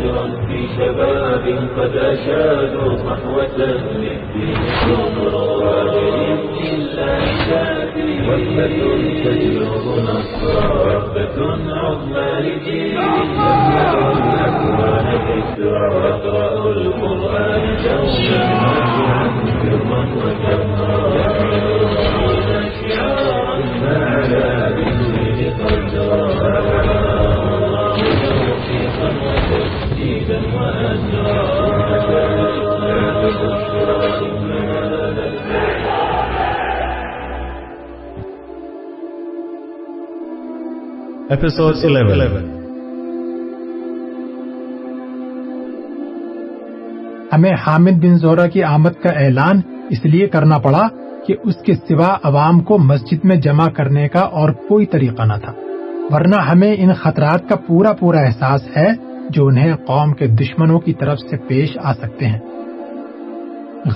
فجرا في شباب قد أشادوا صحوة للدين كبرى بإذن الله تأتي وثبة تجلب نصرا وثبة عظمى لجيل يملأ الأكوان ذكرى القرآن دوما نافعا Episode 11 ہمیں حامد بن زورہ کی آمد کا اعلان اس لیے کرنا پڑا کہ اس کے سوا عوام کو مسجد میں جمع کرنے کا اور کوئی طریقہ نہ تھا۔ ورنہ ہمیں ان خطرات کا پورا پورا احساس ہے جو انہیں قوم کے دشمنوں کی طرف سے پیش آ سکتے ہیں۔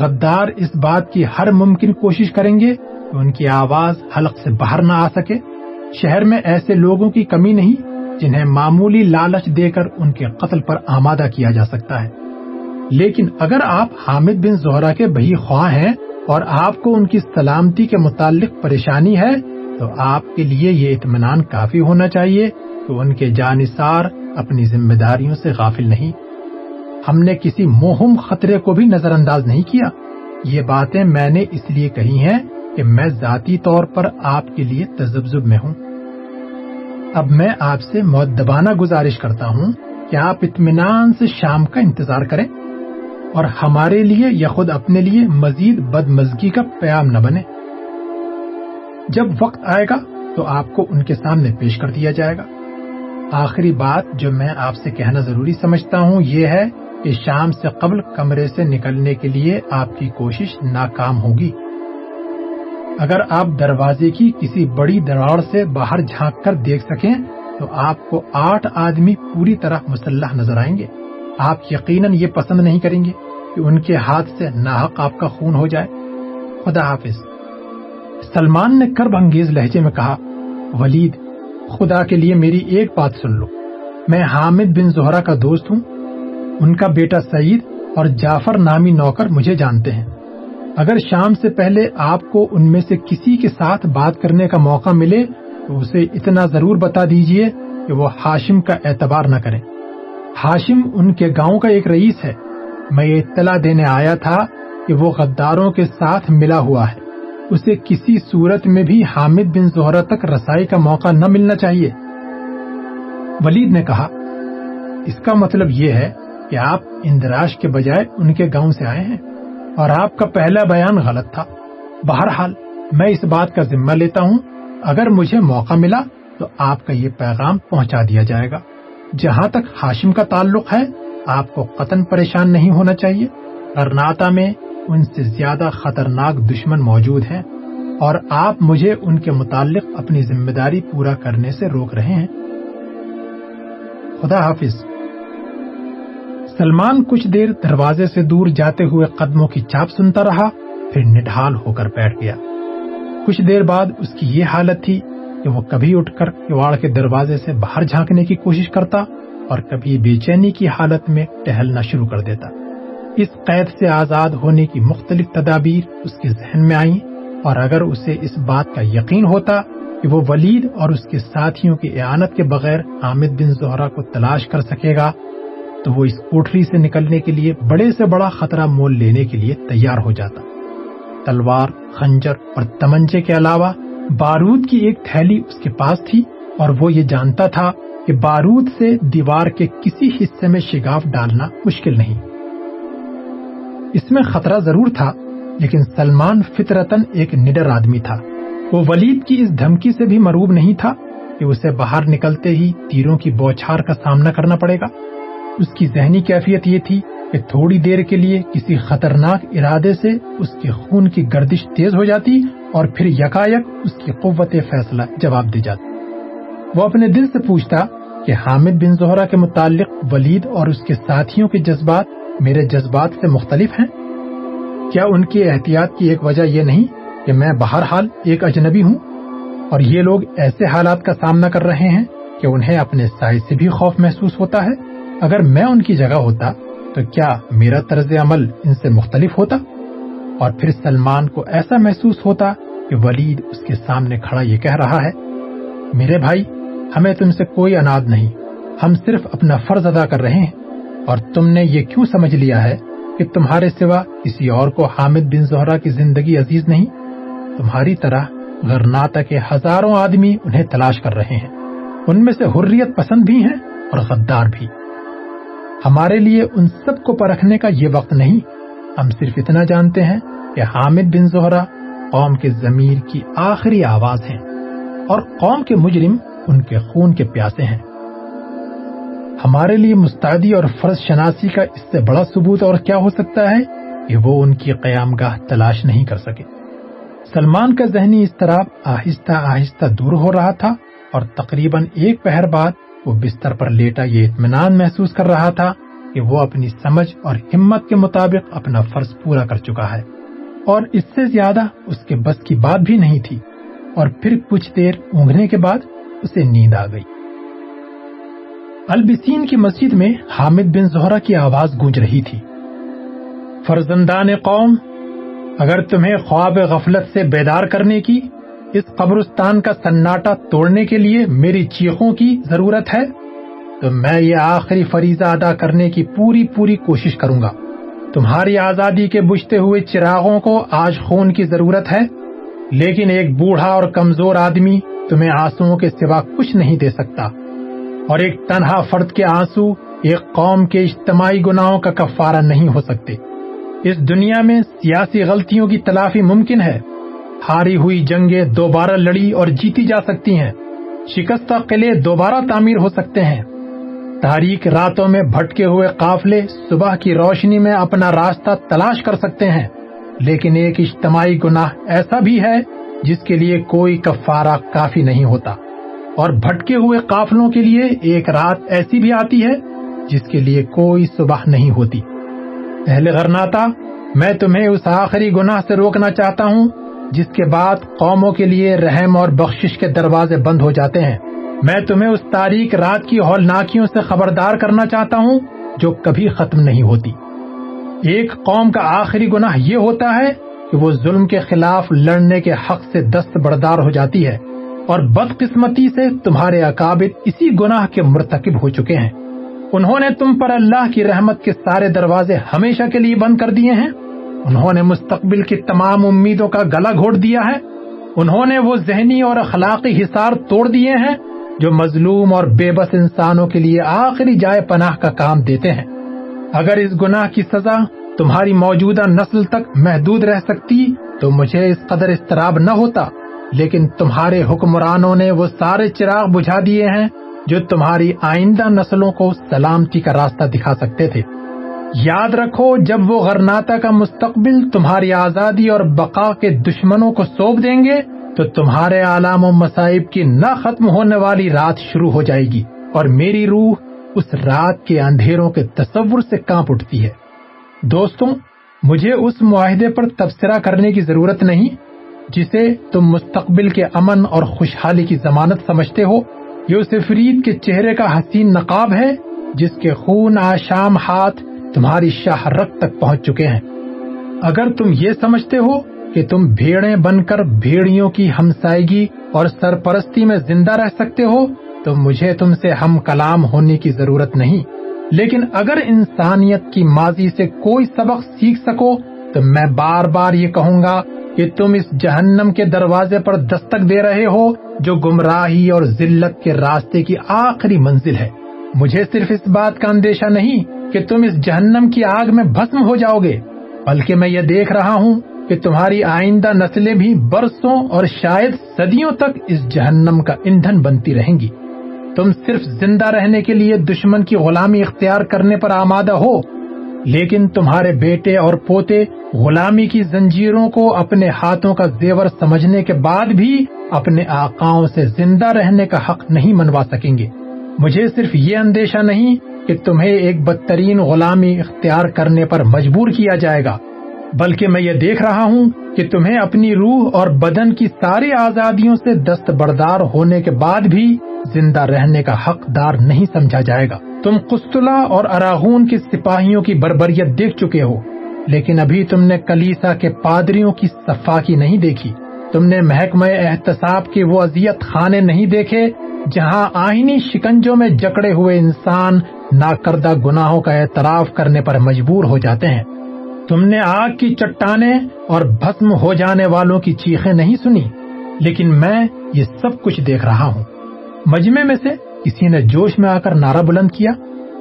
غدار اس بات کی ہر ممکن کوشش کریں گے کہ ان کی آواز حلق سے باہر نہ آ سکے۔ شہر میں ایسے لوگوں کی کمی نہیں جنہیں معمولی لالچ دے کر ان کے قتل پر آمادہ کیا جا سکتا ہے۔ لیکن اگر آپ حامد بن زہرا کے بہی خواہ ہیں اور آپ کو ان کی سلامتی کے متعلق پریشانی ہے، تو آپ کے لیے یہ اطمینان کافی ہونا چاہیے کہ ان کے جانصار اپنی ذمہ داریوں سے غافل نہیں۔ ہم نے کسی مہم خطرے کو بھی نظر انداز نہیں کیا۔ یہ باتیں میں نے اس لیے کہی ہیں کہ میں ذاتی طور پر آپ کے لیے تجزب میں ہوں۔ اب میں آپ سے معدبانہ گزارش کرتا ہوں کہ آپ اطمینان سے شام کا انتظار کریں اور ہمارے لیے یا خود اپنے لیے مزید بدمزگی کا پیام نہ بنے۔ جب وقت آئے گا تو آپ کو ان کے سامنے پیش کر دیا جائے گا۔ آخری بات جو میں آپ سے کہنا ضروری سمجھتا ہوں یہ ہے کہ شام سے قبل کمرے سے نکلنے کے لیے آپ کی کوشش ناکام ہوگی۔ اگر آپ دروازے کی کسی بڑی دراڑ سے باہر جھانک کر دیکھ سکیں، تو آپ کو آٹھ آدمی پوری طرح مسلح نظر آئیں گے۔ آپ یقیناً یہ پسند نہیں کریں گے کہ ان کے ہاتھ سے ناحق آپ کا خون ہو جائے۔ خدا حافظ۔ سلمان نے کرب انگیز لہجے میں کہا، ولید، خدا کے لیے میری ایک بات سن لو۔ میں حامد بن زہرا کا دوست ہوں۔ ان کا بیٹا سعید اور جعفر نامی نوکر مجھے جانتے ہیں۔ اگر شام سے پہلے آپ کو ان میں سے کسی کے ساتھ بات کرنے کا موقع ملے، تو اسے اتنا ضرور بتا دیجیے کہ وہ ہاشم کا اعتبار نہ کریں ہاشم ان کے گاؤں کا ایک رئیس ہے۔ میں یہ اطلاع دینے آیا تھا کہ وہ غداروں کے ساتھ ملا ہوا ہے۔ اسے کسی صورت میں بھی حامد بن زہرہ تک رسائی کا موقع نہ ملنا چاہیے۔ ولید نے کہا، اس کا مطلب یہ ہے کہ آپ اندراج کے بجائے ان کے گاؤں سے آئے ہیں۔ اور آپ کا پہلا بیان غلط تھا۔ بہرحال، میں اس بات کا ذمہ لیتا ہوں، اگر مجھے موقع ملا تو آپ کا یہ پیغام پہنچا دیا جائے گا۔ جہاں تک ہاشم کا تعلق ہے، آپ کو قطن پریشان نہیں ہونا چاہیے۔ کرناتا میں ان سے زیادہ خطرناک دشمن موجود ہیں اور آپ مجھے ان کے متعلق اپنی ذمہ داری پورا کرنے سے روک رہے ہیں۔ خدا حافظ۔ سلمان کچھ دیر دروازے سے دور جاتے ہوئے قدموں کی چاپ سنتا رہا، پھر نڈھال ہو کر بیٹھ گیا۔ کچھ دیر بعد اس کی یہ حالت تھی کہ وہ کبھی اٹھ کر کواڑ کے دروازے سے باہر جھانکنے کی کوشش کرتا اور کبھی بے چینی کی حالت میں ٹہلنا شروع کر دیتا۔ اس قید سے آزاد ہونے کی مختلف تدابیر اس کے ذہن میں آئیں اور اگر اسے اس بات کا یقین ہوتا کہ وہ ولید اور اس کے ساتھیوں کی اعانت کے بغیر حامد بن زہرا کو تلاش کر سکے گا تو وہ اس کوٹری سے نکلنے کے لیے بڑے سے بڑا خطرہ مول لینے کے لیے تیار ہو جاتا۔ تلوار، خنجر اور تمنچے کے علاوہ بارود کی ایک تھیلی اس کے پاس تھی اور وہ یہ جانتا تھا کہ بارود سے دیوار کے کسی حصے میں شگاف ڈالنا مشکل نہیں۔ اس میں خطرہ ضرور تھا، لیکن سلمان فطرتن ایک نڈر آدمی تھا۔ وہ ولید کی اس دھمکی سے بھی مروب نہیں تھا کہ اسے باہر نکلتے ہی تیروں کی بوچھار کا سامنا کرنا پڑے گا۔ اس کی ذہنی کیفیت یہ تھی کہ تھوڑی دیر کے لیے کسی خطرناک ارادے سے اس کے خون کی گردش تیز ہو جاتی اور پھر یکایک اس کی قوت فیصلہ جواب دے جاتی وہ اپنے دل سے پوچھتا کہ حامد بن زہرا کے متعلق ولید اور اس کے ساتھیوں کے جذبات میرے جذبات سے مختلف ہیں؟ کیا ان کی احتیاط کی ایک وجہ یہ نہیں کہ میں بہرحال ایک اجنبی ہوں؟ اور یہ لوگ ایسے حالات کا سامنا کر رہے ہیں کہ انہیں اپنے سائز سے بھی خوف محسوس ہوتا ہے؟ اگر میں ان کی جگہ ہوتا تو کیا میرا طرز عمل ان سے مختلف ہوتا؟ اور پھر سلمان کو ایسا محسوس ہوتا کہ ولید اس کے سامنے کھڑا یہ کہہ رہا ہے، میرے بھائی، ہمیں تم سے کوئی اناد نہیں۔ ہم صرف اپنا فرض ادا کر رہے ہیں۔ اور تم نے یہ کیوں سمجھ لیا ہے کہ تمہارے سوا کسی اور کو حامد بن زہرا کی زندگی عزیز نہیں؟ تمہاری طرح غرناتا کے ہزاروں آدمی انہیں تلاش کر رہے ہیں۔ ان میں سے حریت پسند بھی ہیں اور غدار بھی۔ ہمارے لیے ان سب کو پرکھنے کا یہ وقت نہیں۔ ہم صرف اتنا جانتے ہیں کہ حامد بن زہرا قوم کے ضمیر کی آخری آواز ہیں اور قوم کے مجرم ان کے خون کے پیاسے ہیں۔ ہمارے لیے مستعدی اور فرض شناسی کا اس سے بڑا ثبوت اور کیا ہو سکتا ہے کہ وہ ان کی قیام گاہ تلاش نہیں کر سکے۔ سلمان کا ذہنی اضطراب آہستہ آہستہ دور ہو رہا تھا اور تقریباً ایک پہر بعد وہ بستر پر لیٹا یہ اطمینان محسوس کر رہا تھا کہ وہ اپنی سمجھ اور ہمت کے مطابق اپنا فرض پورا کر چکا ہے۔ اور اس سے زیادہ اس کے بس کی بات بھی نہیں تھی۔ اور پھر کچھ دیر اونگنے کے بعد اسے نیند آ گئی۔ البسین کی مسجد میں حامد بن زہرا کی آواز گونج رہی تھی۔ فرزندان قوم، اگر تمہیں خواب غفلت سے بیدار کرنے کی اس قبرستان کا سناٹا توڑنے کے لیے میری چیخوں کی ضرورت ہے، تو میں یہ آخری فریضہ ادا کرنے کی پوری پوری کوشش کروں گا۔ تمہاری آزادی کے بجھتے ہوئے چراغوں کو آج خون کی ضرورت ہے، لیکن ایک بوڑھا اور کمزور آدمی تمہیں آنسو کے سوا کچھ نہیں دے سکتا۔ اور ایک تنہا فرد کے آنسو ایک قوم کے اجتماعی گناہوں کا کفارہ نہیں ہو سکتے۔ اس دنیا میں سیاسی غلطیوں کی تلافی ممکن ہے ہاری ہوئی جنگیں دوبارہ لڑی اور جیتی جا سکتی ہیں۔ شکستہ قلعے دوبارہ تعمیر ہو سکتے ہیں۔ تاریخ راتوں میں بھٹکے ہوئے قافلے صبح کی روشنی میں اپنا راستہ تلاش کر سکتے ہیں۔ لیکن ایک اجتماعی گناہ ایسا بھی ہے جس کے لیے کوئی کفارہ کافی نہیں ہوتا۔ اور بھٹکے ہوئے قافلوں کے لیے ایک رات ایسی بھی آتی ہے جس کے لیے کوئی صبح نہیں ہوتی۔ اہل غرناتا، میں تمہیں اس آخری گناہ سے روکنا چاہتا ہوں۔ جس کے بعد قوموں کے لیے رحم اور بخشش کے دروازے بند ہو جاتے ہیں۔ میں تمہیں اس تاریخ رات کی ہولناکیوں سے خبردار کرنا چاہتا ہوں جو کبھی ختم نہیں ہوتی۔ ایک قوم کا آخری گناہ یہ ہوتا ہے کہ وہ ظلم کے خلاف لڑنے کے حق سے دست بردار ہو جاتی ہے اور بدقسمتی سے تمہارے اکابر اسی گناہ کے مرتکب ہو چکے ہیں۔ انہوں نے تم پر اللہ کی رحمت کے سارے دروازے ہمیشہ کے لیے بند کر دیے ہیں۔ انہوں نے مستقبل کی تمام امیدوں کا گلا گھوٹ دیا ہے۔ انہوں نے وہ ذہنی اور اخلاقی حصار توڑ دیے ہیں جو مظلوم اور بے بس انسانوں کے لیے آخری جائے پناہ کا کام دیتے ہیں۔ اگر اس گناہ کی سزا تمہاری موجودہ نسل تک محدود رہ سکتی تو مجھے اس قدر استراب نہ ہوتا، لیکن تمہارے حکمرانوں نے وہ سارے چراغ بجھا دیے ہیں جو تمہاری آئندہ نسلوں کو سلامتی کا راستہ دکھا سکتے تھے۔ یاد رکھو، جب وہ غرناتا کا مستقبل تمہاری آزادی اور بقا کے دشمنوں کو سونپ دیں گے، تو تمہارے عالم و مصائب کی نہ ختم ہونے والی رات شروع ہو جائے گی اور میری روح اس رات کے اندھیروں کے تصور سے کانپ اٹھتی ہے۔ دوستوں، مجھے اس معاہدے پر تبصرہ کرنے کی ضرورت نہیں، جسے تم مستقبل کے امن اور خوشحالی کی ضمانت سمجھتے ہو۔ یہ فرید کے چہرے کا حسین نقاب ہے، جس کے خون آشام ہاتھ تمہاری شاہرت تک پہنچ چکے ہیں۔ اگر تم یہ سمجھتے ہو کہ تم بھیڑیں بن کر بھیڑیوں کی ہمسائیگی اور سرپرستی میں زندہ رہ سکتے ہو، تو مجھے تم سے ہم کلام ہونے کی ضرورت نہیں۔ لیکن اگر انسانیت کی ماضی سے کوئی سبق سیکھ سکو، تو میں بار بار یہ کہوں گا کہ تم اس جہنم کے دروازے پر دستک دے رہے ہو، جو گمراہی اور ذلت کے راستے کی آخری منزل ہے۔ مجھے صرف اس بات کا اندیشہ نہیں کہ تم اس جہنم کی آگ میں بھسم ہو جاؤ گے، بلکہ میں یہ دیکھ رہا ہوں کہ تمہاری آئندہ نسلیں بھی برسوں اور شاید صدیوں تک اس جہنم کا ایندھن بنتی رہیں گی۔ تم صرف زندہ رہنے کے لیے دشمن کی غلامی اختیار کرنے پر آمادہ ہو، لیکن تمہارے بیٹے اور پوتے غلامی کی زنجیروں کو اپنے ہاتھوں کا زیور سمجھنے کے بعد بھی اپنے آقاؤں سے زندہ رہنے کا حق نہیں منوا سکیں گے۔ مجھے صرف یہ اندیشہ نہیں کہ تمہیں ایک بدترین غلامی اختیار کرنے پر مجبور کیا جائے گا۔ بلکہ میں یہ دیکھ رہا ہوں کہ تمہیں اپنی روح اور بدن کی ساری آزادیوں سے دست بردار ہونے کے بعد بھی زندہ رہنے کا حقدار نہیں سمجھا جائے گا۔ تم قسطلہ اور اراغون کی سپاہیوں کی بربریت دیکھ چکے ہو، لیکن ابھی تم نے کلیسا کے پادریوں کی صفاقی نہیں دیکھی۔ تم نے محکمہ احتساب کے وہ اذیت خانے نہیں دیکھے، جہاں آئینی شکنجوں میں جکڑے ہوئے انسان ناکردہ گناہوں کا اعتراف کرنے پر مجبور ہو جاتے ہیں۔ تم نے آگ کی چٹانیں اور بھسم ہو جانے والوں کی چیخیں نہیں سنی، لیکن میں یہ سب کچھ دیکھ رہا ہوں۔ مجمع میں سے کسی نے جوش میں آ کر نعرہ بلند کیا،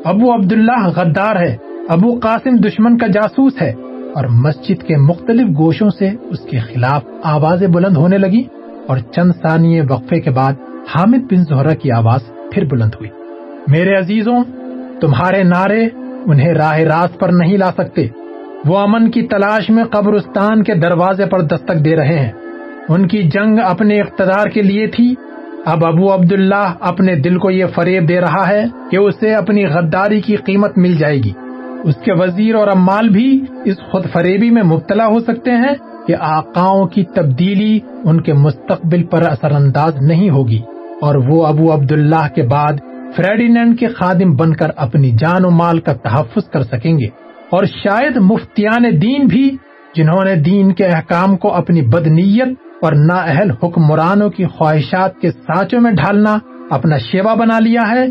ابو عبداللہ غدار ہے، ابو قاسم دشمن کا جاسوس ہے، اور مسجد کے مختلف گوشوں سے اس کے خلاف آوازیں بلند ہونے لگی، اور چند ثانیے وقفے کے بعد حامد بن زہرا کی آواز پھر بلند ہوئی۔ میرے عزیزوں تمہارے نعرے انہیں راہ راست پر نہیں لا سکتے۔ وہ امن کی تلاش میں قبرستان کے دروازے پر دستک دے رہے ہیں۔ ان کی جنگ اپنے اقتدار کے لیے تھی۔ اب ابو عبداللہ اپنے دل کو یہ فریب دے رہا ہے کہ اسے اپنی غداری کی قیمت مل جائے گی۔ اس کے وزیر اور امال بھی اس خود فریبی میں مبتلا ہو سکتے ہیں کہ آقاؤں کی تبدیلی ان کے مستقبل پر اثر انداز نہیں ہوگی۔ اور وہ ابو عبداللہ کے بعد فریڈینڈ کے خادم بن کر اپنی جان و مال کا تحفظ کر سکیں گے اور شاید مفتیان دین بھی جنہوں نے دین کے احکام کو اپنی بدنیت اور نااہل حکمرانوں کی خواہشات کے سانچوں میں ڈھالنا اپنا شیوا بنا لیا ہے،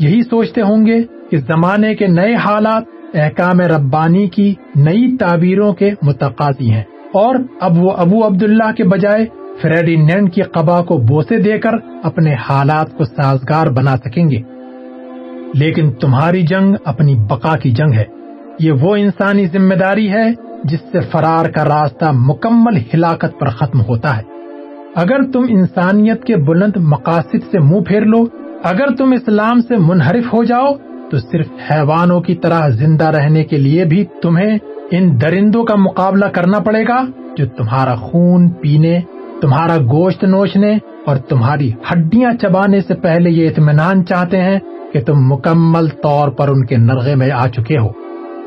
یہی سوچتے ہوں گے کہ زمانے کے نئے حالات احکام ربانی کی نئی تعبیروں کے متقاضی ہیں اور اب وہ ابو عبداللہ کے بجائے فریڈی نینڈ کی قبا کو بوسے دے کر اپنے حالات کو سازگار بنا سکیں گے۔ لیکن تمہاری جنگ اپنی بقا کی جنگ ہے۔ یہ وہ انسانی ذمہ داری ہے جس سے فرار کا راستہ مکمل ہلاکت پر ختم ہوتا ہے۔ اگر تم انسانیت کے بلند مقاصد سے منہ پھیر لو، اگر تم اسلام سے منحرف ہو جاؤ، تو صرف حیوانوں کی طرح زندہ رہنے کے لیے بھی تمہیں ان درندوں کا مقابلہ کرنا پڑے گا جو تمہارا خون پینے تمہارا گوشت نوچنے اور تمہاری ہڈیاں چبانے سے پہلے یہ اطمینان چاہتے ہیں کہ تم مکمل طور پر ان کے نرغے میں آ چکے ہو۔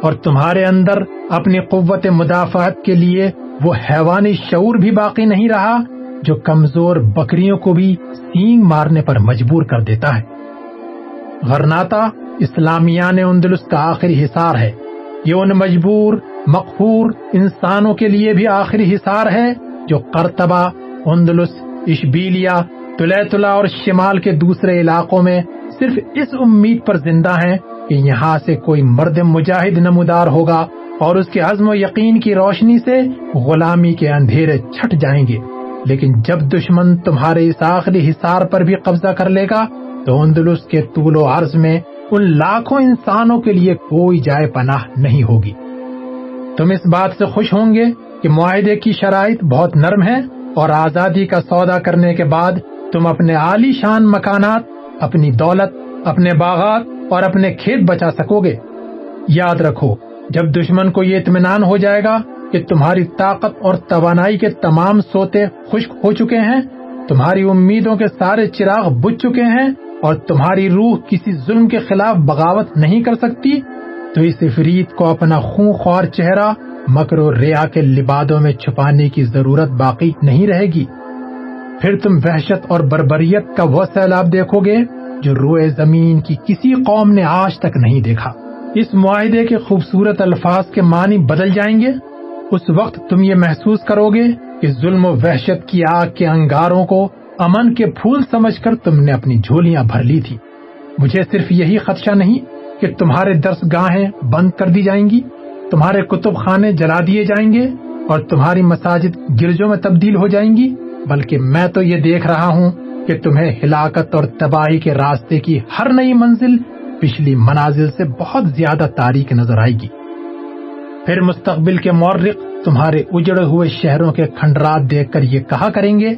اور تمہارے اندر اپنی قوت مدافعت کے لیے وہ حیوانی شعور بھی باقی نہیں رہا جو کمزور بکریوں کو بھی سینگ مارنے پر مجبور کر دیتا ہے۔ غرناتا اسلامیان اندلس کا آخری حصار ہے۔ یہ ان مجبور، مقہور انسانوں کے لیے بھی آخری حصار ہے جو کرتبہ اندلس، اشبیلیا، تلیتلا اور شمال کے دوسرے علاقوں میں صرف اس امید پر زندہ ہیں کہ یہاں سے کوئی مرد مجاہد نمودار ہوگا اور اس کے عزم و یقین کی روشنی سے غلامی کے اندھیرے چھٹ جائیں گے۔ لیکن جب دشمن تمہارے اس آخری حصار پر بھی قبضہ کر لے گا، تو اندلس کے طول و عرض میں ان لاکھوں انسانوں کے لیے کوئی جائے پناہ نہیں ہوگی۔ تم اس بات سے خوش ہوں گے کہ معاہدے کی شرائط بہت نرم ہے اور آزادی کا سودا کرنے کے بعد تم اپنے عالی شان مکانات، اپنی دولت، اپنے باغات اور اپنے کھیت بچا سکو گے۔ یاد رکھو، جب دشمن کو یہ اطمینان ہو جائے گا کہ تمہاری طاقت اور توانائی کے تمام سوتے خشک ہو چکے ہیں، تمہاری امیدوں کے سارے چراغ بجھ چکے ہیں اور تمہاری روح کسی ظلم کے خلاف بغاوت نہیں کر سکتی، تو اس افریت کو اپنا خون خوار چہرہ مکر و ریا کے لبادوں میں چھپانے کی ضرورت باقی نہیں رہے گی۔ پھر تم وحشت اور بربریت کا وہ سیلاب دیکھو گے جو روئے زمین کی کسی قوم نے آج تک نہیں دیکھا۔ اس معاہدے کے خوبصورت الفاظ کے معنی بدل جائیں گے۔ اس وقت تم یہ محسوس کرو گے کہ ظلم و وحشت کی آگ کے انگاروں کو امن کے پھول سمجھ کر تم نے اپنی جھولیاں بھر لی تھی۔ مجھے صرف یہی خدشہ نہیں کہ تمہارے درس گاہیں بند کر دی جائیں گی۔ تمہارے کتب خانے جلا دیے جائیں گے اور تمہاری مساجد گرجوں میں تبدیل ہو جائیں گی، بلکہ میں تو یہ دیکھ رہا ہوں کہ تمہیں ہلاکت اور تباہی کے راستے کی ہر نئی منزل پچھلی منازل سے بہت زیادہ تاریخ نظر آئے گی۔ پھر مستقبل کے مورخ تمہارے اجڑے ہوئے شہروں کے کھنڈرات دیکھ کر یہ کہا کریں گے،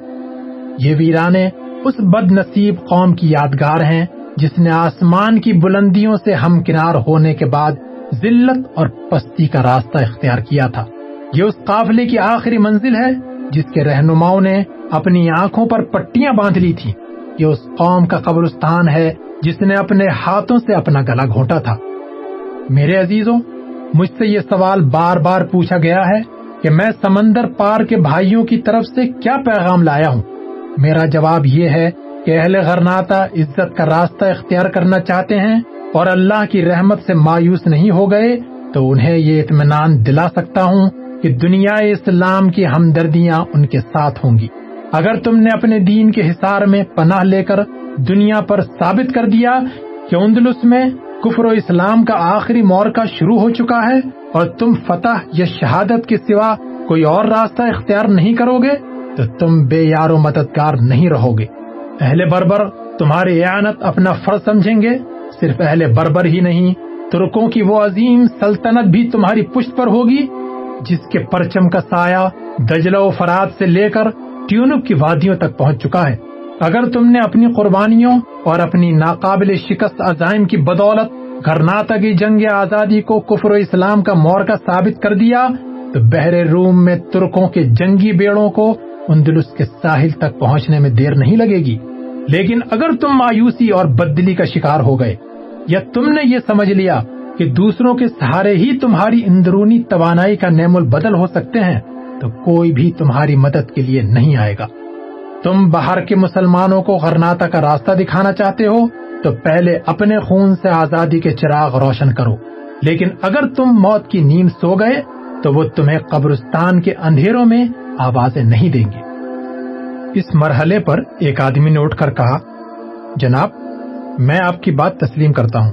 یہ ویرانے اس بد نصیب قوم کی یادگار ہیں جس نے آسمان کی بلندیوں سے ہم کنار ہونے کے بعد ذلت اور پستی کا راستہ اختیار کیا تھا۔ یہ اس قافلے کی آخری منزل ہے جس کے رہنماؤں نے اپنی آنکھوں پر پٹیاں باندھ لی تھی۔ یہ اس قوم کا قبرستان ہے جس نے اپنے ہاتھوں سے اپنا گلا گھونٹا تھا۔ میرے عزیزوں، مجھ سے یہ سوال بار بار پوچھا گیا ہے کہ میں سمندر پار کے بھائیوں کی طرف سے کیا پیغام لایا ہوں؟ میرا جواب یہ ہے کہ اہل غرناتا عزت کا راستہ اختیار کرنا چاہتے ہیں اور اللہ کی رحمت سے مایوس نہیں ہو گئے تو انہیں یہ اطمینان دلا سکتا ہوں کہ دنیا اسلام کی ہمدردیاں ان کے ساتھ ہوں گی۔ اگر تم نے اپنے دین کے حصار میں پناہ لے کر دنیا پر ثابت کر دیا کہ اندلس میں کفر و اسلام کا آخری مورکہ شروع ہو چکا ہے اور تم فتح یا شہادت کے سوا کوئی اور راستہ اختیار نہیں کرو گے، تو تم بے یار و مددگار نہیں رہو گے۔ اہل بربر، تمہاری اعانت اپنا فرض سمجھیں گے۔ صرف اہل بربر ہی نہیں، ترکوں کی وہ عظیم سلطنت بھی تمہاری پشت پر ہوگی، جس کے پرچم کا سایہ دجلہ و فراد سے لے کر ٹیونب کی وادیوں تک پہنچ چکا ہے۔ اگر تم نے اپنی قربانیوں اور اپنی ناقابل شکست عزائم کی بدولت گرناتا کی جنگ آزادی کو کفر و اسلام کا مورکہ ثابت کر دیا، تو بحر روم میں ترکوں کے جنگی بیڑوں کو اندلس کے ساحل تک پہنچنے میں دیر نہیں لگے گی۔ لیکن اگر تم مایوسی اور بدلی کا شکار ہو گئے، یا تم نے یہ سمجھ لیا کہ دوسروں کے سہارے ہی تمہاری اندرونی توانائی کا نیم البدل ہو سکتے ہیں، تو کوئی بھی تمہاری مدد کے لیے نہیں آئے گا۔ تم باہر کے مسلمانوں کو غرناتا کا راستہ دکھانا چاہتے ہو، تو پہلے اپنے خون سے آزادی کے چراغ روشن کرو۔ لیکن اگر تم موت کی نیند سو گئے، تو وہ تمہیں قبرستان کے اندھیروں میں آوازیں نہیں دیں گے۔ اس مرحلے پر ایک آدمی نے اٹھ کر کہا، جناب، میں آپ کی بات تسلیم کرتا ہوں،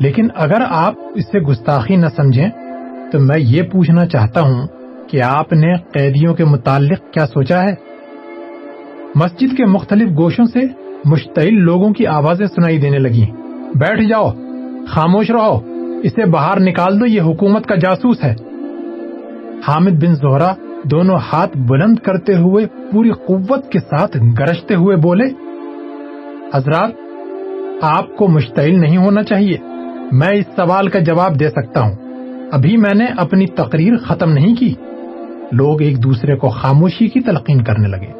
لیکن اگر آپ اسے گستاخی نہ سمجھیں، تو میں یہ پوچھنا چاہتا ہوں کہ آپ نے قیدیوں کے متعلق کیا سوچا ہے؟ مسجد کے مختلف گوشوں سے مشتعل لوگوں کی آوازیں سنائی دینے لگی بیٹھ جاؤ، خاموش رہو، اسے باہر نکال دو، یہ حکومت کا جاسوس ہے۔ حامد بن زہرا دونوں ہاتھ بلند کرتے ہوئے پوری قوت کے ساتھ گرجتے ہوئے بولے، حضرات، آپ کو مشتعل نہیں ہونا چاہیے۔ میں اس سوال کا جواب دے سکتا ہوں۔ ابھی میں نے اپنی تقریر ختم نہیں کی۔ لوگ ایک دوسرے کو خاموشی کی تلقین کرنے لگے۔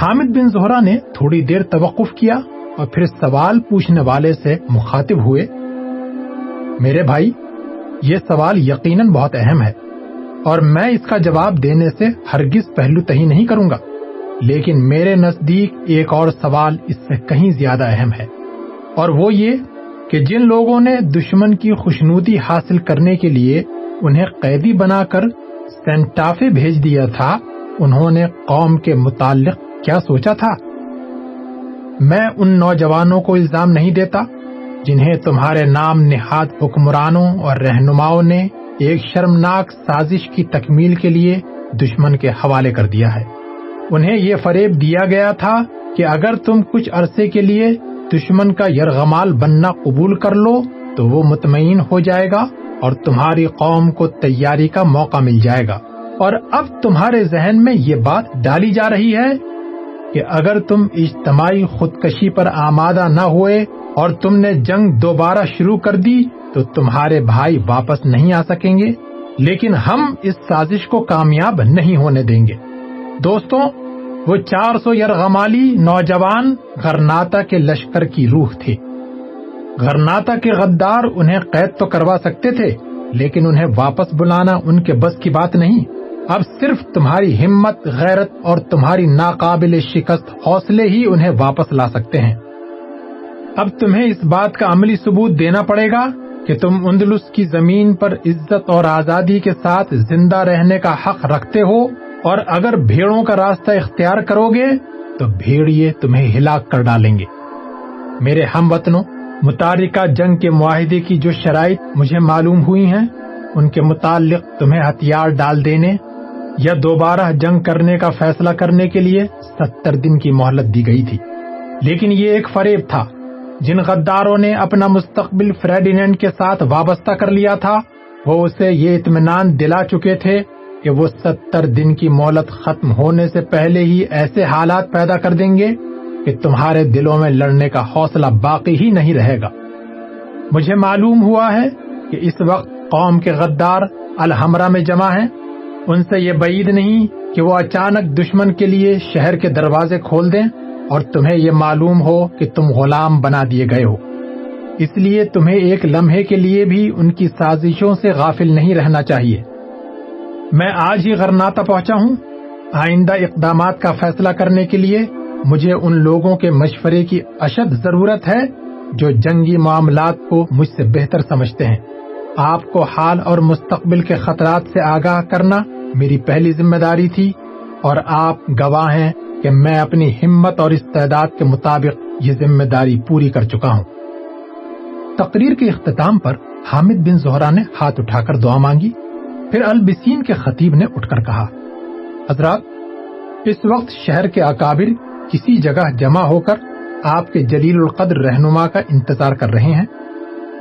حامد بن زہرا نے تھوڑی دیر توقف کیا اور پھر سوال پوچھنے والے سے مخاطب ہوئے، میرے بھائی، یہ سوال یقیناً بہت اہم ہے۔ اور میں اس کا جواب دینے سے ہرگز پہلو تہی نہیں کروں گا۔ لیکن میرے نزدیک ایک اور سوال اس سے کہیں زیادہ اہم ہے۔ اور وہ یہ کہ جن لوگوں نے دشمن کی خوشنودی حاصل کرنے کے لیے انہیں قیدی بنا کر سینٹافے بھیج دیا تھا، انہوں نے قوم کے متعلق کیا سوچا تھا؟ میں ان نوجوانوں کو الزام نہیں دیتا جنہیں تمہارے نام نہاد حکمرانوں اور رہنماؤں نے ایک شرمناک سازش کی تکمیل کے لیے دشمن کے حوالے کر دیا ہے۔ انہیں یہ فریب دیا گیا تھا کہ اگر تم کچھ عرصے کے لیے دشمن کا یرغمال بننا قبول کر لو، تو وہ مطمئن ہو جائے گا اور تمہاری قوم کو تیاری کا موقع مل جائے گا۔ اور اب تمہارے ذہن میں یہ بات ڈالی جا رہی ہے کہ اگر تم اجتماعی خودکشی پر آمادہ نہ ہوئے اور تم نے جنگ دوبارہ شروع کر دی تو تمہارے بھائی واپس نہیں آ سکیں گے، لیکن ہم اس سازش کو کامیاب نہیں ہونے دیں گے۔ دوستوں وہ چار سو یرغمالی نوجوان گرناتا کے لشکر کی روح تھے۔ گرناتا کے غدار انہیں قید تو کروا سکتے تھے، لیکن انہیں واپس بلانا ان کے بس کی بات نہیں۔ اب صرف تمہاری ہمت، غیرت اور تمہاری ناقابل شکست حوصلے ہی انہیں واپس لا سکتے ہیں۔ اب تمہیں اس بات کا عملی ثبوت دینا پڑے گا کہ تم اندلس کی زمین پر عزت اور آزادی کے ساتھ زندہ رہنے کا حق رکھتے ہو اور اگر بھیڑوں کا راستہ اختیار کرو گے تو بھیڑیے تمہیں ہلاک کر ڈالیں گے۔ میرے ہم وطنوں متارکہ جنگ کے معاہدے کی جو شرائط مجھے معلوم ہوئی ہیں، ان کے متعلق تمہیں ہتھیار ڈال دینے یا دوبارہ جنگ کرنے کا فیصلہ کرنے کے لیے ستر دن کی مہلت دی گئی تھی۔ لیکن یہ ایک فریب تھا۔ جن غداروں نے اپنا مستقبل فریڈینڈ کے ساتھ وابستہ کر لیا تھا، وہ اسے یہ اطمینان دلا چکے تھے کہ وہ ستر دن کی مہلت ختم ہونے سے پہلے ہی ایسے حالات پیدا کر دیں گے کہ تمہارے دلوں میں لڑنے کا حوصلہ باقی ہی نہیں رہے گا۔ مجھے معلوم ہوا ہے کہ اس وقت قوم کے غدار الحمرہ میں جمع ہیں۔ ان سے یہ بعید نہیں کہ وہ اچانک دشمن کے لیے شہر کے دروازے کھول دیں۔ اور تمہیں یہ معلوم ہو کہ تم غلام بنا دیے گئے ہو۔ اس لیے تمہیں ایک لمحے کے لیے بھی ان کی سازشوں سے غافل نہیں رہنا چاہیے۔ میں آج ہی غرناتا پہنچا ہوں۔ آئندہ اقدامات کا فیصلہ کرنے کے لیے مجھے ان لوگوں کے مشورے کی اشد ضرورت ہے جو جنگی معاملات کو مجھ سے بہتر سمجھتے ہیں۔ آپ کو حال اور مستقبل کے خطرات سے آگاہ کرنا میری پہلی ذمہ داری تھی اور آپ گواہ ہیں کہ میں اپنی ہمت اور استعداد کے مطابق یہ ذمہ داری پوری کر چکا ہوں۔ تقریر کے اختتام پر حامد بن زہرا نے ہاتھ اٹھا کر دعا مانگی، پھر البسین کے خطیب نے اٹھ کر کہا، حضرات، اس وقت شہر کے اکابر کسی جگہ جمع ہو کر آپ کے جلیل القدر رہنما کا انتظار کر رہے ہیں،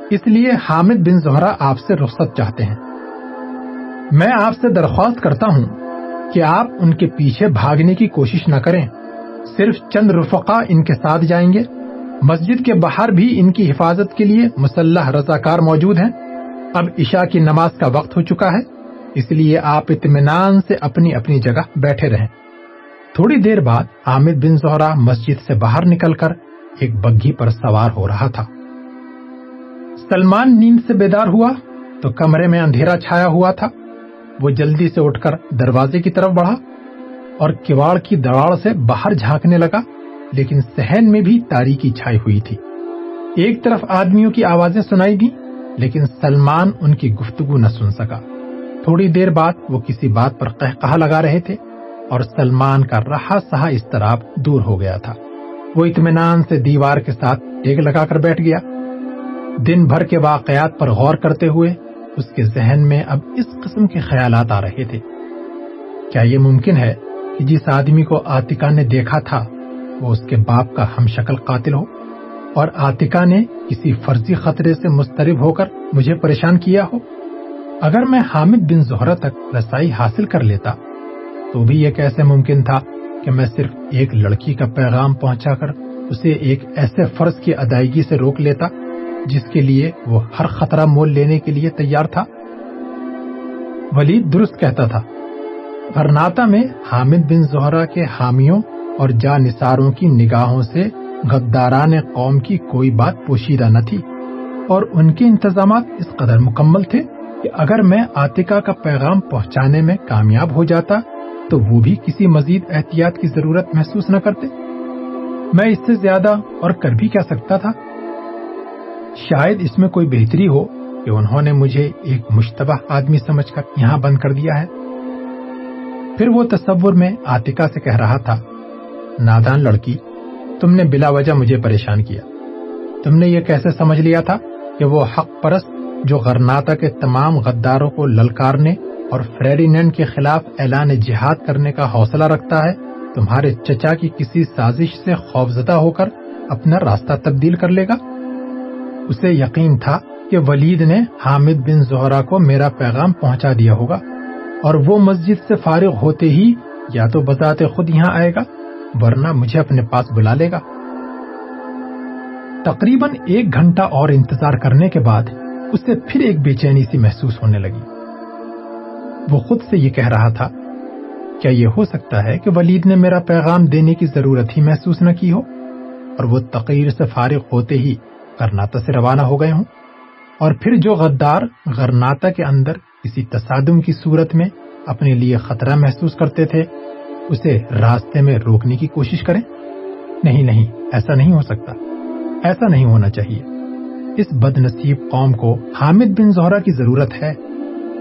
اس لیے حامد بن زہرا آپ سے رخصت چاہتے ہیں۔ میں آپ سے درخواست کرتا ہوں کہ آپ ان کے پیچھے بھاگنے کی کوشش نہ کریں۔ صرف چند رفقا ان کے ساتھ جائیں گے۔ مسجد کے باہر بھی ان کی حفاظت کے لیے مسلح رضاکار موجود ہیں۔ اب عشاء کی نماز کا وقت ہو چکا ہے، اس لیے آپ اطمینان سے اپنی اپنی جگہ بیٹھے رہیں۔ تھوڑی دیر بعد عامد بن زہرا مسجد سے باہر نکل کر ایک بگھی پر سوار ہو رہا تھا۔ سلمان نیند سے بیدار ہوا تو کمرے میں اندھیرا چھایا ہوا تھا۔ وہ جلدی سے اٹھ کر دروازے کی طرف بڑھا اور کواڑ کی دراڑ سے باہر جھانکنے لگا، لیکن سہن میں بھی تاریکی چھائی ہوئی تھی۔ ایک طرف آدمیوں کی آوازیں سنائی دی لیکن سلمان ان کی گفتگو نہ سن سکا۔ تھوڑی دیر بعد وہ کسی بات پر کہا لگا رہے تھے اور سلمان کا رہا سہا استراب دور ہو گیا تھا۔ وہ اطمینان سے دیوار کے ساتھ ٹیک لگا کر بیٹھ گیا۔ دن بھر کے واقعات پر غور کرتے ہوئے اس کے ذہن میں اب اس قسم کے خیالات آ رہے تھے۔ کیا یہ ممکن ہے کہ جس آدمی کو آتکا نے دیکھا تھا، وہ اس کے باپ کا ہم شکل قاتل ہو؟ اور آتکا نے کسی فرضی خطرے سے مسترب ہو کر مجھے پریشان کیا ہو؟ اگر میں حامد بن زہرا تک رسائی حاصل کر لیتا، تو بھی یہ کیسے ممکن تھا کہ میں صرف ایک لڑکی کا پیغام پہنچا کر اسے ایک ایسے فرض کی ادائیگی سے روک لیتا؟ جس کے لیے وہ ہر خطرہ مول لینے کے لیے تیار تھا۔ ولید درست کہتا تھا۔ غرناتا میں حامد بن زہرا کے حامیوں اور جا نثاروں کی نگاہوں سے غداران قوم کی کوئی بات پوشیدہ نہ تھی۔ اور ان کے انتظامات اس قدر مکمل تھے کہ اگر میں آتکا کا پیغام پہنچانے میں کامیاب ہو جاتا تو وہ بھی کسی مزید احتیاط کی ضرورت محسوس نہ کرتے۔ میں اس سے زیادہ اور کر بھی کیا سکتا تھا؟ شاید اس میں کوئی بہتری ہو کہ انہوں نے مجھے ایک مشتبہ آدمی سمجھ کر یہاں بند کر دیا ہے۔ پھر وہ تصور میں آتکا سے کہہ رہا تھا، نادان لڑکی، تم نے بلا وجہ مجھے پریشان کیا۔ تم نے یہ کیسے سمجھ لیا تھا کہ وہ حق پرست جو غرناتا کے تمام غداروں کو للکارنے اور فریڈینڈ کے خلاف اعلان جہاد کرنے کا حوصلہ رکھتا ہے، تمہارے چچا کی کسی سازش سے خوفزدہ ہو کر اپنا راستہ تبدیل کر لے گا؟ اسے یقین تھا کہ ولید نے حامد بن زہرا کو میرا پیغام پہنچا دیا ہوگا اور وہ مسجد سے فارغ ہوتے ہی یا تو بذات خود یہاں آئے گا، ورنہ مجھے اپنے پاس بلا لے گا۔ تقریباً ایک گھنٹہ اور انتظار کرنے کے بعد اسے پھر ایک بے چینی سی محسوس ہونے لگی۔ وہ خود سے یہ کہہ رہا تھا، کیا یہ ہو سکتا ہے کہ ولید نے میرا پیغام دینے کی ضرورت ہی محسوس نہ کی ہو؟ اور وہ تقریر سے فارغ ہوتے ہی کرناتا سے روانہ ہو گئے ہوں۔ اور پھر جو غدار غرناتا کے اندر کسی تصادم کی صورت میں اپنے لیے خطرہ محسوس کرتے تھے، اسے راستے میں روکنے کی کوشش کریں۔ نہیں نہیں، ایسا نہیں ہو سکتا۔ ایسا نہیں ہونا چاہیے۔ اس بد نصیب قوم کو حامد بن زہرا کی ضرورت ہے،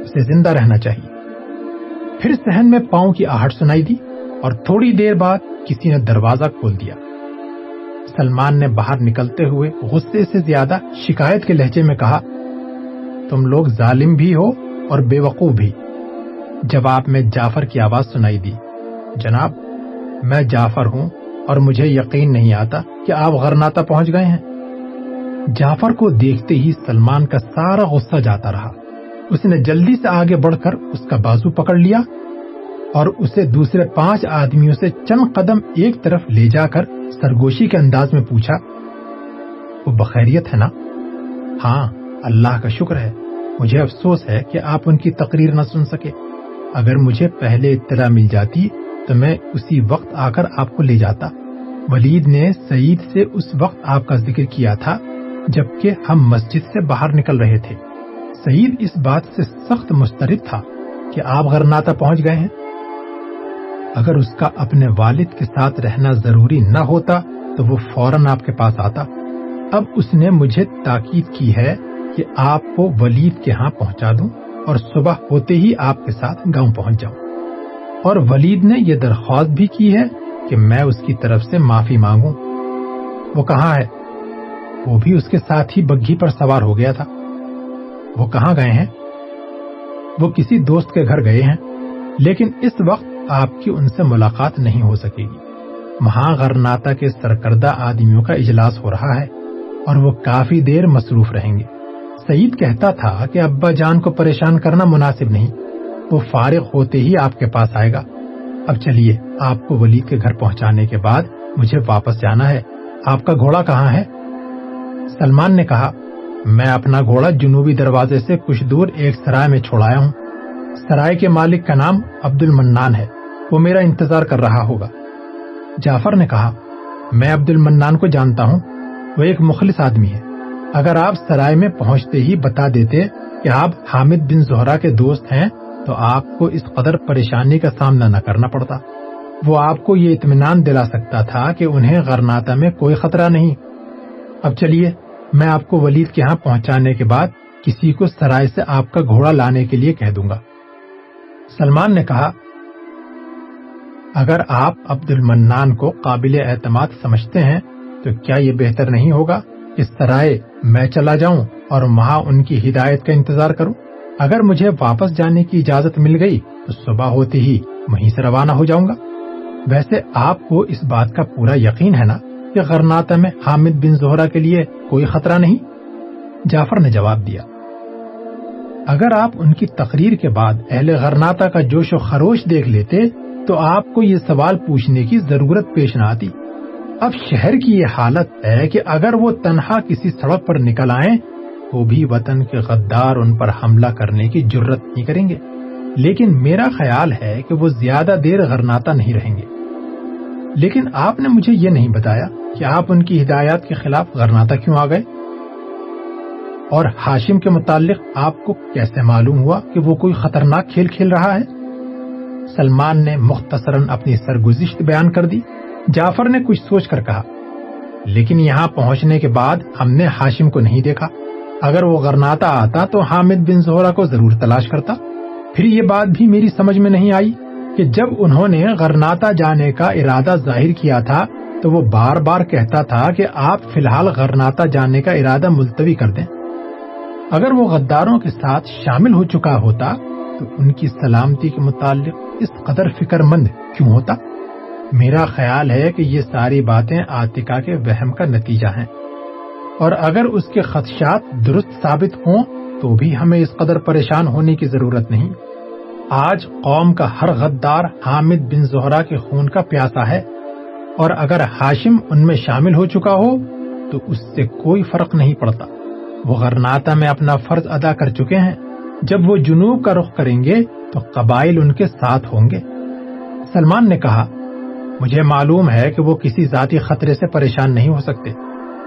اسے زندہ رہنا چاہیے۔ پھر سہن میں پاؤں کی آہٹ سنائی دی اور تھوڑی دیر بعد کسی نے دروازہ کھول دیا۔ سلمان نے باہر نکلتے ہوئے غصے سے زیادہ شکایت کے لہجے میں کہا، تم لوگ ظالم بھی ہو اور بے وقوع بھی۔ جواب میں جعفر کی آواز سنائی دی، جناب، میں جعفر ہوں اور مجھے یقین نہیں آتا کہ آپ غرناتا پہنچ گئے ہیں۔ جعفر کو دیکھتے ہی سلمان کا سارا غصہ جاتا رہا۔ اس نے جلدی سے آگے بڑھ کر اس کا بازو پکڑ لیا اور اسے دوسرے پانچ آدمیوں سے چند قدم ایک طرف لے جا کر سرگوشی کے انداز میں پوچھا، وہ بخیریت ہے نا؟ ہاں اللہ کا شکر ہے۔ مجھے افسوس ہے کہ آپ ان کی تقریر نہ سن سکے۔ اگر مجھے پہلے اطلاع مل جاتی تو میں اسی وقت آ کر آپ کو لے جاتا۔ ولید نے سعید سے اس وقت آپ کا ذکر کیا تھا جبکہ ہم مسجد سے باہر نکل رہے تھے۔ سعید اس بات سے سخت مسترد تھا کہ آپ غرناتا پہنچ گئے ہیں۔ اگر اس کا اپنے والد کے ساتھ رہنا ضروری نہ ہوتا تو وہ فوراً آپ کے پاس آتا۔ اب اس نے مجھے تاکید کی ہے کہ آپ کو ولید کے ہاں پہنچا دوں اور صبح ہوتے ہی آپ کے ساتھ گاؤں پہنچ جاؤں۔ اور ولید نے یہ درخواست بھی کی ہے کہ میں اس کی طرف سے معافی مانگوں۔ وہ کہاں ہے؟ وہ بھی اس کے ساتھ ہی بگھی پر سوار ہو گیا تھا۔ وہ کہاں گئے ہیں؟ وہ کسی دوست کے گھر گئے ہیں، لیکن اس وقت آپ کی ان سے ملاقات نہیں ہو سکے گی۔ وہاں غرناتا کے سرکردہ آدمیوں کا اجلاس ہو رہا ہے اور وہ کافی دیر مصروف رہیں گے۔ سعید کہتا تھا کہ ابا جان کو پریشان کرنا مناسب نہیں۔ وہ فارغ ہوتے ہی آپ کے پاس آئے گا۔ اب چلیے، آپ کو ولید کے گھر پہنچانے کے بعد مجھے واپس جانا ہے۔ آپ کا گھوڑا کہاں ہے؟ سلمان نے کہا، میں اپنا گھوڑا جنوبی دروازے سے کچھ دور ایک سرائے میں چھوڑایا ہوں۔ سرائے کے مالک کا نام عبد المنان ہے۔ وہ میرا انتظار کر رہا ہوگا۔ جعفر نے کہا، میں عبد المنان کو جانتا ہوں، وہ ایک مخلص آدمی ہے۔ اگر آپ سرائے میں پہنچتے ہی بتا دیتے کہ آپ حامد بن زہرا کے دوست ہیں، تو آپ کو اس قدر پریشانی کا سامنا نہ کرنا پڑتا۔ وہ آپ کو یہ اطمینان دلا سکتا تھا کہ انہیں غرناتا میں کوئی خطرہ نہیں۔ اب چلیے، میں آپ کو ولید کے ہاں پہنچانے کے بعد کسی کو سرائے سے آپ کا گھوڑا لانے کے لیے کہہ دوں گا۔ سلمان نے کہا اگر آپ عبد المنان کو قابل اعتماد سمجھتے ہیں، تو کیا یہ بہتر نہیں ہوگا؟ کہ سرائے میں چلا جاؤں اور وہاں ان کی ہدایت کا انتظار کروں۔ اگر مجھے واپس جانے کی اجازت مل گئی، تو صبح ہوتے ہی وہیں سے روانہ ہو جاؤں گا۔ ویسے آپ کو اس بات کا پورا یقین ہے نا کہ غرناتا میں حامد بن زہرا کے لیے کوئی خطرہ نہیں؟ جعفر نے جواب دیا۔ اگر آپ ان کی تقریر کے بعد اہل غرناتا کا جوش و خروش دیکھ لیتے تو آپ کو یہ سوال پوچھنے کی ضرورت پیش نہ آتی۔ اب شہر کی یہ حالت ہے کہ اگر وہ تنہا کسی سڑک پر نکل آئیں وہ بھی وطن کے غدار ان پر حملہ کرنے کی جرت نہیں کریں گے۔ لیکن میرا خیال ہے کہ وہ زیادہ دیر غرناتا نہیں رہیں گے۔ لیکن آپ نے مجھے یہ نہیں بتایا کہ آپ ان کی ہدایات کے خلاف غرناتا کیوں آ گئے۔ اور ہاشم کے متعلق آپ کو کیسے معلوم ہوا کہ وہ کوئی خطرناک کھیل کھیل رہا ہے؟ سلمان نے مختصراً اپنی سرگزشت بیان کر دی۔ جعفر نے کچھ سوچ کر کہا، لیکن یہاں پہنچنے کے بعد ہم نے ہاشم کو نہیں دیکھا۔ اگر وہ غرناتا آتا تو حامد بن زہرا کو ضرور تلاش کرتا۔ پھر یہ بات بھی میری سمجھ میں نہیں آئی کہ جب انہوں نے غرناتا جانے کا ارادہ ظاہر کیا تھا تو وہ بار بار کہتا تھا کہ آپ فی الحال غرناتا جانے کا ارادہ ملتوی کر دیں۔ اگر وہ غداروں کے ساتھ شامل ہو چکا ہوتا تو ان کی سلامتی کے متعلق اس قدر فکر مند کیوں ہوتا؟ میرا خیال ہے کہ یہ ساری باتیں آتکا کے وہم کا نتیجہ ہیں۔ اور اگر اس کے خدشات درست ثابت ہوں، تو بھی ہمیں اس قدر پریشان ہونے کی ضرورت نہیں۔ آج قوم کا ہر غدار حامد بن زہرا کے خون کا پیاسا ہے۔ اور اگر ہاشم ان میں شامل ہو چکا ہو، تو اس سے کوئی فرق نہیں پڑتا۔ وہ غرناتا میں اپنا فرض ادا کر چکے ہیں۔ جب وہ جنوب کا رخ کریں گے تو قبائل ان کے ساتھ ہوں گے۔ سلمان نے کہا، مجھے معلوم ہے کہ وہ کسی ذاتی خطرے سے پریشان نہیں ہو سکتے۔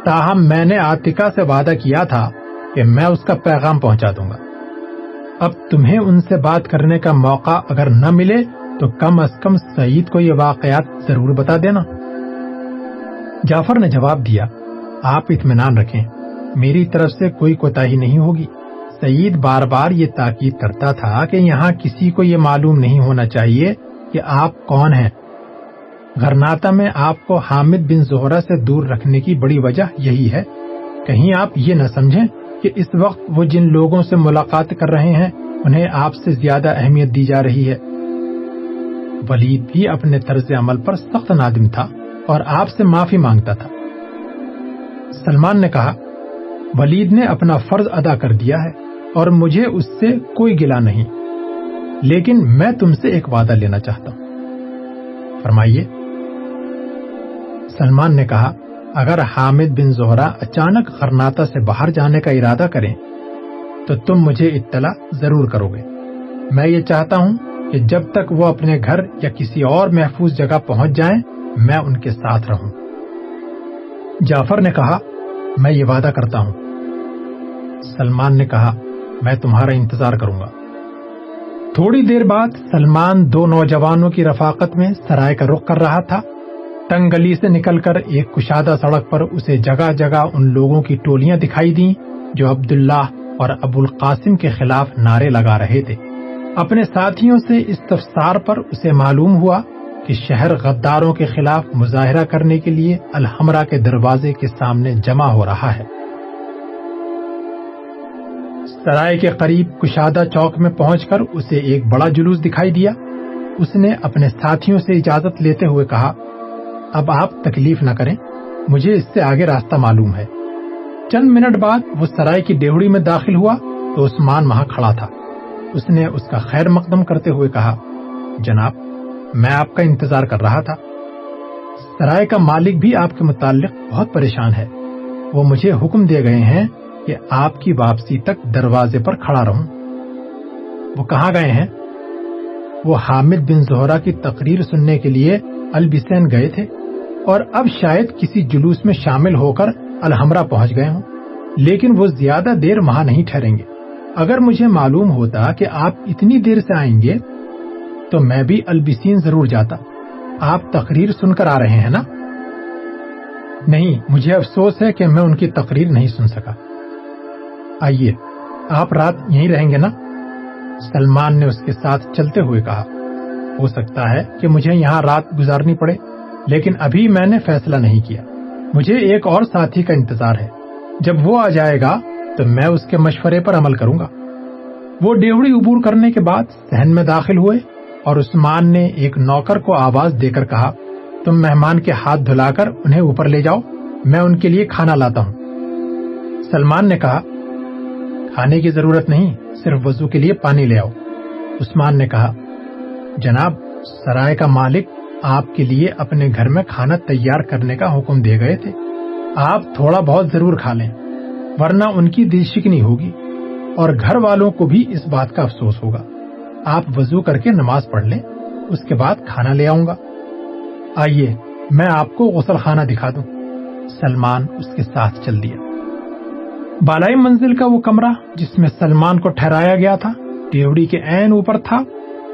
تاہم، میں نے آتکا سے وعدہ کیا تھا کہ میں اس کا پیغام پہنچا دوں گا۔ اب تمہیں ان سے بات کرنے کا موقع اگر نہ ملے تو کم از کم سعید کو یہ واقعات ضرور بتا دینا۔ جعفر نے جواب دیا، آپ اطمینان رکھیں، میری طرف سے کوئی کوتا ہی نہیں ہوگی۔ سعید بار بار یہ تاکید کرتا تھا کہ یہاں کسی کو یہ معلوم نہیں ہونا چاہیے کہ آپ کون ہیں۔ گرناتا میں آپ کو حامد بن زہرا سے دور رکھنے کی بڑی وجہ یہی ہے۔ کہیں آپ یہ نہ سمجھیں کہ اس وقت وہ جن لوگوں سے ملاقات کر رہے ہیں، انہیں آپ سے زیادہ اہمیت دی جا رہی ہے۔ ولید بھی اپنے طرز عمل پر سخت نادم تھا اور آپ سے معافی مانگتا تھا۔ سلمان نے کہا، ولید نے اپنا فرض ادا کر دیا ہے۔ اور مجھے اس سے کوئی گلا نہیں۔ لیکن میں تم سے ایک وعدہ لینا چاہتا ہوں۔ فرمائیے۔ سلمان نے کہا، اگر حامد بن زہرا اچانک خرناتا سے باہر جانے کا ارادہ کریں، تو تم مجھے اطلاع ضرور کرو گے۔ میں یہ چاہتا ہوں کہ جب تک وہ اپنے گھر یا کسی اور محفوظ جگہ پہنچ جائیں، میں ان کے ساتھ رہوں۔ جعفر نے کہا، میں یہ وعدہ کرتا ہوں۔ سلمان نے کہا میں تمہارا انتظار کروں گا۔ تھوڑی دیر بعد سلمان دو نوجوانوں کی رفاقت میں سرائے کا رخ کر رہا تھا۔ تنگ گلی سے نکل کر ایک کشادہ سڑک پر اسے جگہ جگہ ان لوگوں کی ٹولیاں دکھائی دیں جو عبداللہ اور ابو القاسم کے خلاف نعرے لگا رہے تھے۔ اپنے ساتھیوں سے استفسار پر اسے معلوم ہوا کہ شہر غداروں کے خلاف مظاہرہ کرنے کے لیے الحمرہ کے دروازے کے سامنے جمع ہو رہا ہے۔ سرائے کے قریب کشادہ چوک میں پہنچ کر اسے ایک بڑا جلوس دکھائی دیا۔ اس نے اپنے ساتھیوں سے اجازت لیتے ہوئے کہا، اب آپ تکلیف نہ کریں، مجھے اس سے آگے راستہ معلوم ہے۔ چند منٹ بعد وہ سرائے کی ڈیوڑی میں داخل ہوا تو عثمان وہاں کھڑا تھا۔ اس نے اس کا خیر مقدم کرتے ہوئے کہا، جناب، میں آپ کا انتظار کر رہا تھا۔ سرائے کا مالک بھی آپ کے متعلق بہت پریشان ہے۔ وہ مجھے حکم دے گئے ہیں کہ آپ کی واپسی تک دروازے پر کھڑا رہوں۔ وہ کہاں گئے ہیں؟ وہ حامد بن زہرا کی تقریر سننے کے لیے البسین گئے تھے اور اب شاید کسی جلوس میں شامل ہو کر الحمرہ پہنچ گئے ہوں۔ لیکن وہ زیادہ دیر وہاں نہیں ٹھہریں گے۔ اگر مجھے معلوم ہوتا کہ آپ اتنی دیر سے آئیں گے، تو میں بھی البسین ضرور جاتا۔ آپ تقریر سن کر آ رہے ہیں نا؟ نہیں، مجھے افسوس ہے کہ میں ان کی تقریر نہیں سن سکا۔ آئیے، آپ رات یہیں رہیں گے نا؟ سلمان نے اس کے ساتھ چلتے ہوئے کہا، ہو سکتا ہے کہ مجھے یہاں رات گزارنی پڑے، لیکن ابھی میں نے فیصلہ نہیں کیا۔ مجھے ایک اور ساتھی کا انتظار ہے۔ جب وہ آ جائے گا، تو میں اس کے مشورے پر عمل کروں گا۔ وہ ڈیوڑی عبور کرنے کے بعد سہن میں داخل ہوئے اور عثمان نے ایک نوکر کو آواز دے کر کہا، تم مہمان کے ہاتھ دھلا کر انہیں اوپر لے جاؤ، میں ان کے لیے کھانا لاتا ہوں۔ سلمان نے کہا کھانے کی ضرورت نہیں، صرف وضو کے لیے پانی لے آؤ۔ عثمان نے کہا، جناب، سرائے کا مالک آپ کے لیے اپنے گھر میں کھانا تیار کرنے کا حکم دے گئے تھے۔ آپ تھوڑا بہت ضرور کھا لیں، ورنہ ان کی دل شکنی ہوگی اور گھر والوں کو بھی اس بات کا افسوس ہوگا۔ آپ وضو کر کے نماز پڑھ لیں، اس کے بعد کھانا لے آؤں گا۔ آئیے، میں آپ کو غسل خانہ دکھا دوں۔ سلمان اس کے ساتھ چل دیا۔ بالائی منزل کا وہ کمرہ جس میں سلمان کو ٹھہرایا گیا تھا ڈیوڑی کے عین اوپر تھا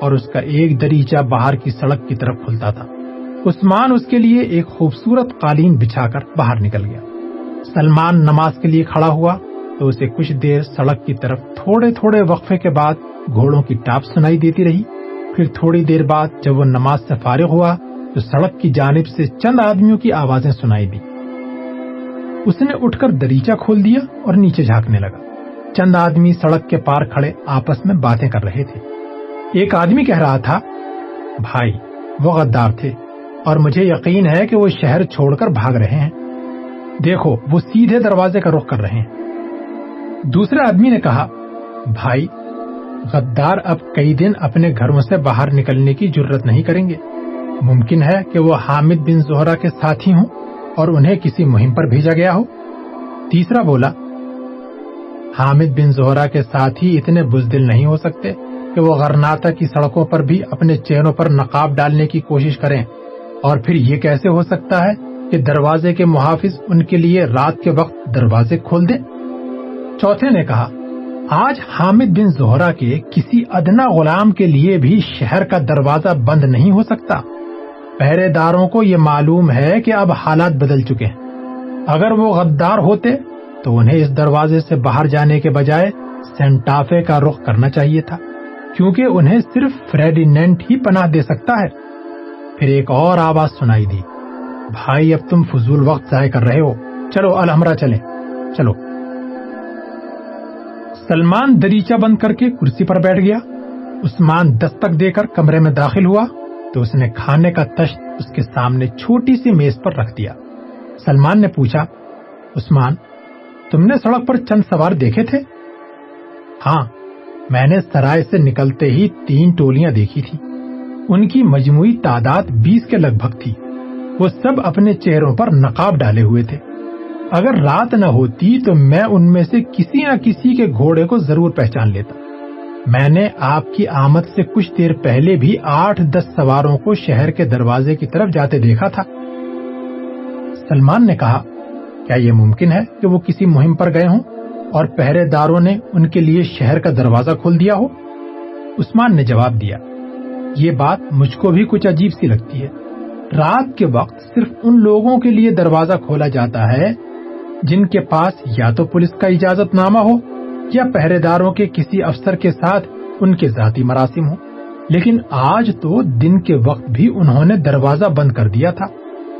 اور اس کا ایک دریچہ باہر کی سڑک کی طرف کھلتا تھا۔ عثمان اس کے لیے ایک خوبصورت قالین بچھا کر باہر نکل گیا۔ سلمان نماز کے لیے کھڑا ہوا تو اسے کچھ دیر سڑک کی طرف تھوڑے تھوڑے وقفے کے بعد گھوڑوں کی ٹاپ سنائی دیتی رہی۔ پھر تھوڑی دیر بعد جب وہ نماز سے فارغ ہوا تو سڑک کی جانب سے چند آدمیوں کی آوازیں سنائی دی۔ اس نے اٹھ کر دریچہ کھول دیا اور نیچے جھانکنے لگا۔ چند آدمی سڑک کے پار کھڑے آپس میں باتیں کر رہے تھے۔ ایک آدمی کہہ رہا تھا، بھائی، وہ غدار تھے اور مجھے یقین ہے کہ وہ شہر چھوڑ کر بھاگ رہے ہیں۔ دیکھو، وہ سیدھے دروازے کا رخ کر رہے ہیں۔ دوسرے آدمی نے کہا، بھائی، غدار اب کئی دن اپنے گھروں سے باہر نکلنے کی ضرورت نہیں کریں گے۔ ممکن ہے کہ وہ حامد بن زہرا کے ساتھی ہوں۔ اور انہیں کسی مہم پر بھیجا گیا ہو؟ تیسرا بولا، حامد بن زہرا کے ساتھی اتنے بزدل نہیں ہو سکتے کہ وہ غرناتا کی سڑکوں پر بھی اپنے چہروں پر نقاب ڈالنے کی کوشش کریں۔ اور پھر یہ کیسے ہو سکتا ہے کہ دروازے کے محافظ ان کے لیے رات کے وقت دروازے کھول دیں؟ چوتھے نے کہا، آج حامد بن زہرا کے کسی ادنا غلام کے لیے بھی شہر کا دروازہ بند نہیں ہو سکتا۔ پہرے داروں کو یہ معلوم ہے کہ اب حالات بدل چکے ہیں۔ اگر وہ غدار ہوتے تو انہیں اس دروازے سے باہر جانے کے بجائے سینٹافے کا رخ کرنا چاہیے تھا، کیونکہ انہیں صرف فریڈینٹ ہی پناہ دے سکتا ہے۔ پھر ایک اور آواز سنائی دی۔ بھائی، اب تم فضول وقت ضائع کر رہے ہو۔ چلو الحمرہ چلیں۔ چلو۔ سلمان دریچہ بند کر کے کرسی پر بیٹھ گیا۔ عثمان دستک دے کر کمرے میں داخل ہوا۔ تو اس نے کھانے کا تشت اس کے سامنے چھوٹی سی میز پر رکھ دیا۔ سلمان نے پوچھا، عثمان، تم نے سڑک پر چند سوار دیکھے تھے؟ ہاں میں نے سرائے سے نکلتے ہی تین ٹولیاں دیکھی تھی ان کی مجموعی تعداد بیس کے لگ بھگ تھی۔ وہ سب اپنے چہروں پر نقاب ڈالے ہوئے تھے۔ اگر رات نہ ہوتی تو میں ان میں سے کسی نہ کسی کے گھوڑے کو ضرور پہچان لیتا۔ میں نے آپ کی آمد سے کچھ دیر پہلے بھی آٹھ دس سواروں کو شہر کے دروازے کی طرف جاتے دیکھا تھا۔ سلمان نے کہا، کیا یہ ممکن ہے کہ وہ کسی مہم پر گئے ہوں اور پہرے داروں نے ان کے لیے شہر کا دروازہ کھول دیا ہو؟ عثمان نے جواب دیا، یہ بات مجھ کو بھی کچھ عجیب سی لگتی ہے۔ رات کے وقت صرف ان لوگوں کے لیے دروازہ کھولا جاتا ہے جن کے پاس یا تو پولیس کا اجازت نامہ ہو یا پہرے داروں کے کسی افسر کے ساتھ ان کے ذاتی مراسم ہو لیکن آج تو دن کے وقت بھی انہوں نے دروازہ بند کر دیا تھا۔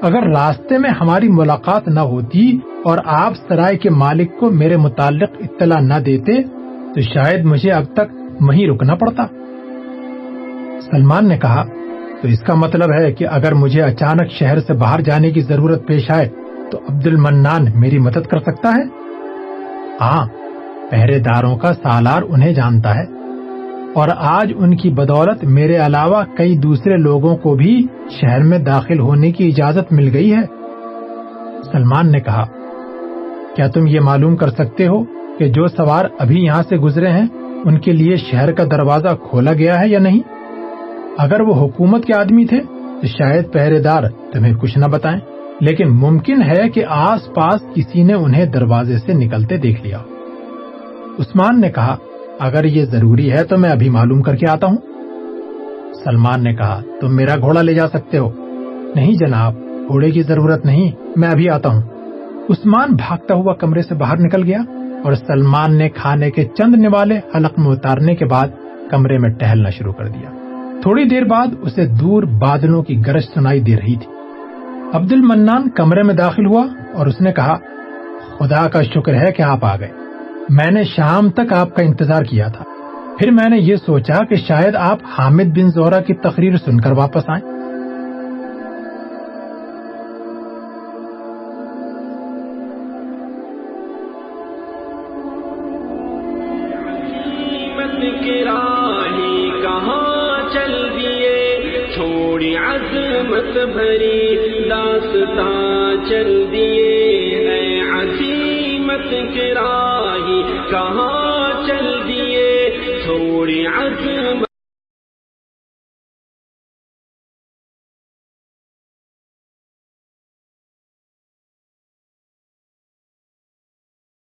اگر راستے میں ہماری ملاقات نہ ہوتی اور آپ سرائے کے مالک کو میرے متعلق اطلاع نہ دیتے، تو شاید مجھے اب تک وہیں رکنا پڑتا۔ سلمان نے کہا، تو اس کا مطلب ہے کہ اگر مجھے اچانک شہر سے باہر جانے کی ضرورت پیش آئے، تو عبد المنان میری مدد کر سکتا ہے؟ ہاں پہرے داروں کا سالار انہیں جانتا ہے۔ اور آج ان کی بدولت میرے علاوہ کئی دوسرے لوگوں کو بھی شہر میں داخل ہونے کی اجازت مل گئی ہے۔ سلمان نے کہا، کیا تم یہ معلوم کر سکتے ہو کہ جو سوار ابھی یہاں سے گزرے ہیں، ان کے لیے شہر کا دروازہ کھولا گیا ہے یا نہیں؟ اگر وہ حکومت کے آدمی تھے، تو شاید پہرے دار تمہیں کچھ نہ بتائیں۔ لیکن ممکن ہے کہ آس پاس کسی نے انہیں دروازے سے نکلتے دیکھ لیا۔ عثمان نے کہا، اگر یہ ضروری ہے تو میں ابھی معلوم کر کے آتا ہوں. سلمان نے کہا، تم میرا گھوڑا لے جا سکتے ہو۔ نہیں جناب، گھوڑے کی ضرورت نہیں، میں ابھی آتا ہوں۔ عثمان بھاگتا ہوا کمرے سے باہر نکل گیا اور سلمان نے کھانے کے چند نوالے حلق میں اتارنے کے بعد کمرے میں ٹہلنا شروع کر دیا۔ تھوڑی دیر بعد اسے دور بادلوں کی گرج سنائی دے رہی تھی۔ عبد المنان کمرے میں داخل ہوا اور اس نے کہا، خدا کا شکر ہے کہ آپ آ گئے۔ میں نے شام تک آپ کا انتظار کیا تھا۔ پھر میں نے یہ سوچا کہ شاید آپ حامد بن زہرا کی تقریر سن کر واپس آئیں۔